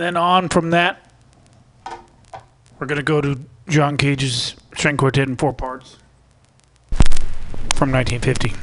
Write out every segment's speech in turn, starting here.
and then on from that, we're gonna go to John Cage's string quartet in four parts from 1950.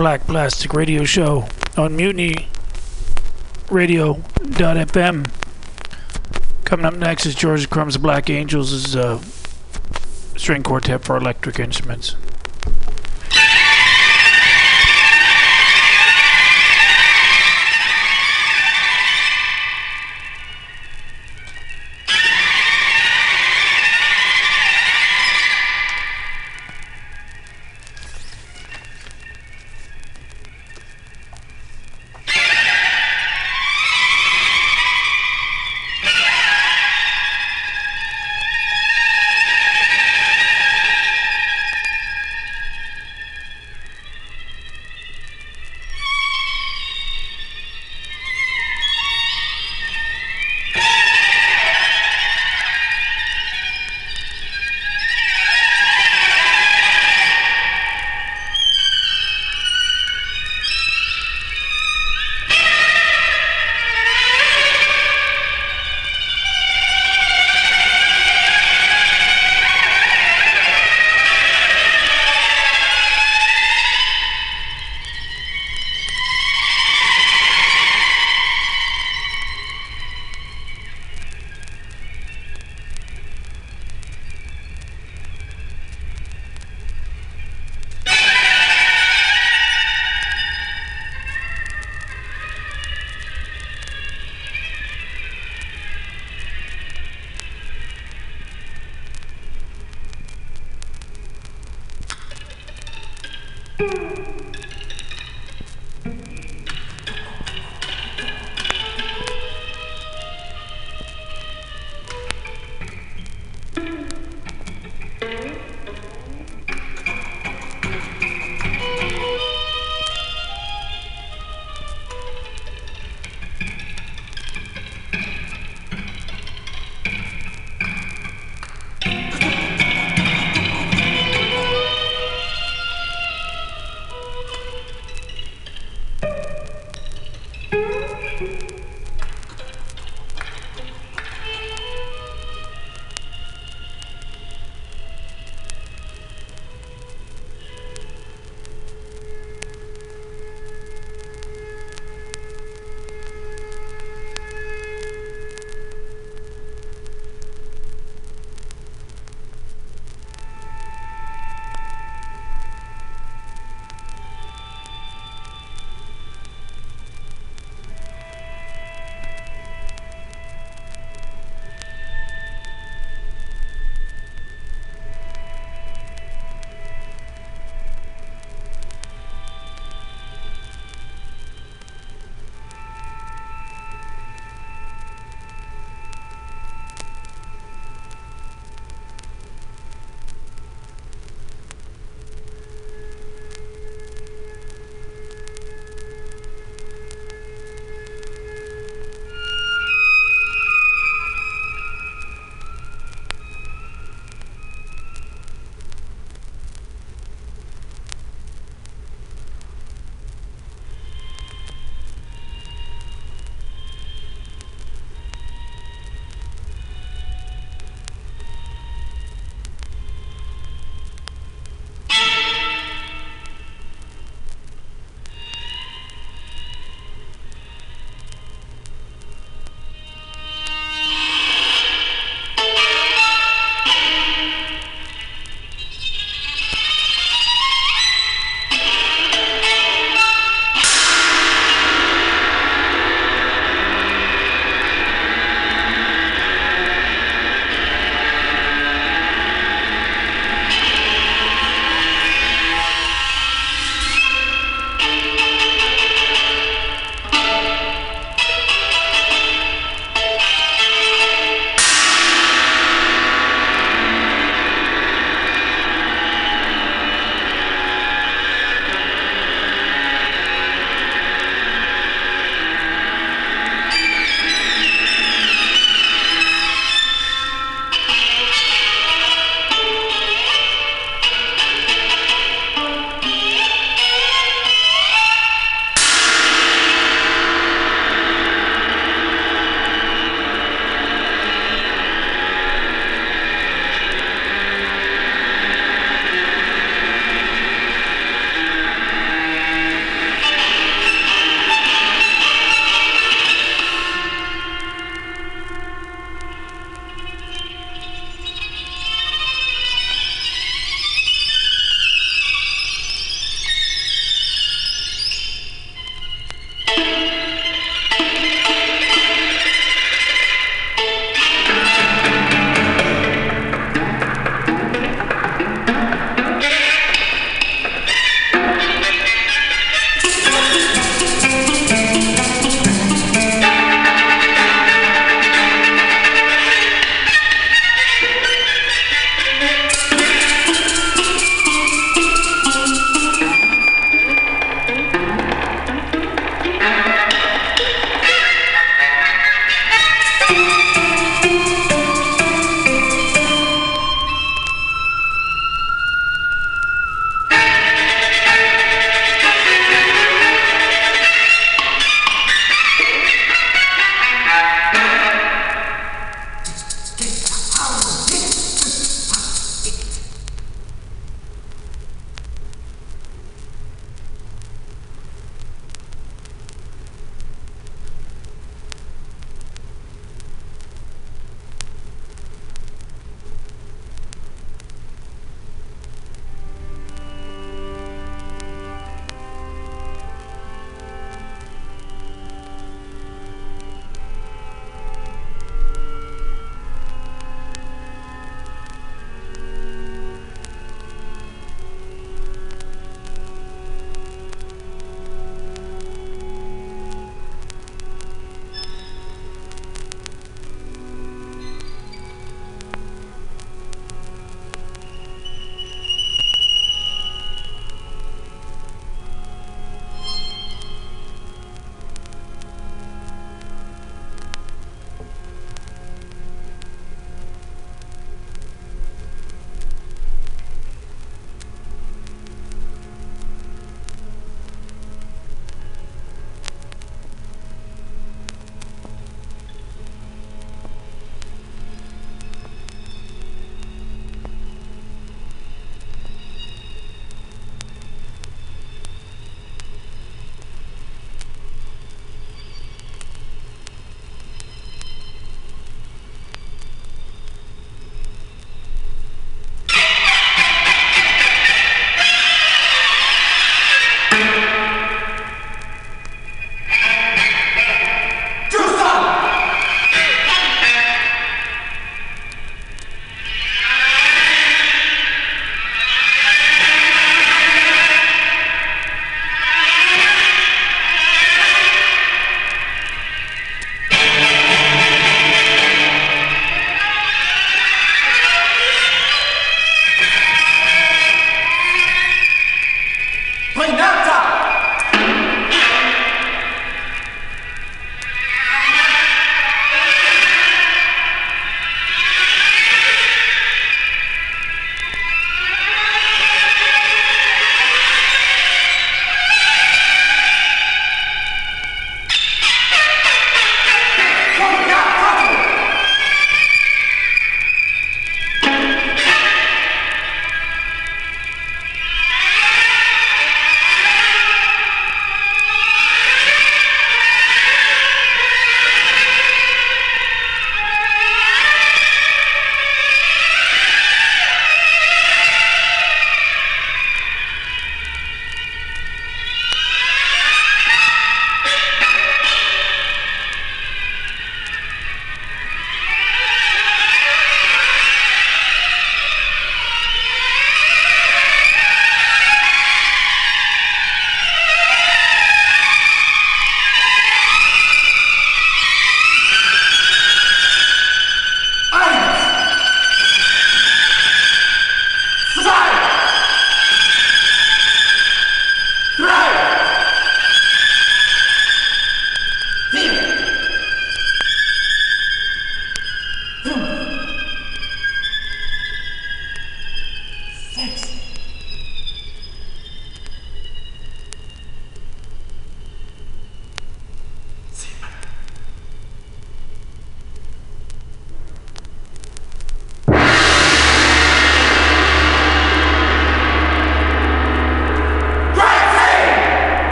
Black Plastic Radio Show on Mutiny Radio.fm. Coming up next is George Crumb's Black Angels' uh, string quartet for electric instruments.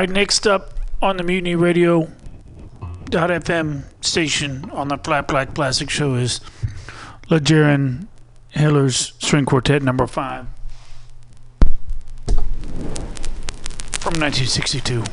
All right, next up on the Mutiny Radio FM station on the Flat Black Plastic Show is Lejaren Hiller's String Quartet number five from 1962.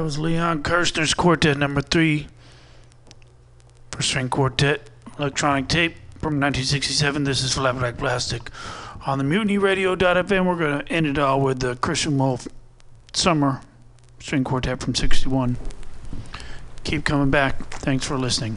That was Leon Kirchner's Quartet number three string quartet electronic tape from 1967. This is Flat Plastic. On the Mutiny MutinyRadio.fm, we're going to end it all with the Christian Wolff Summer string quartet from 61. Keep coming back. Thanks for listening.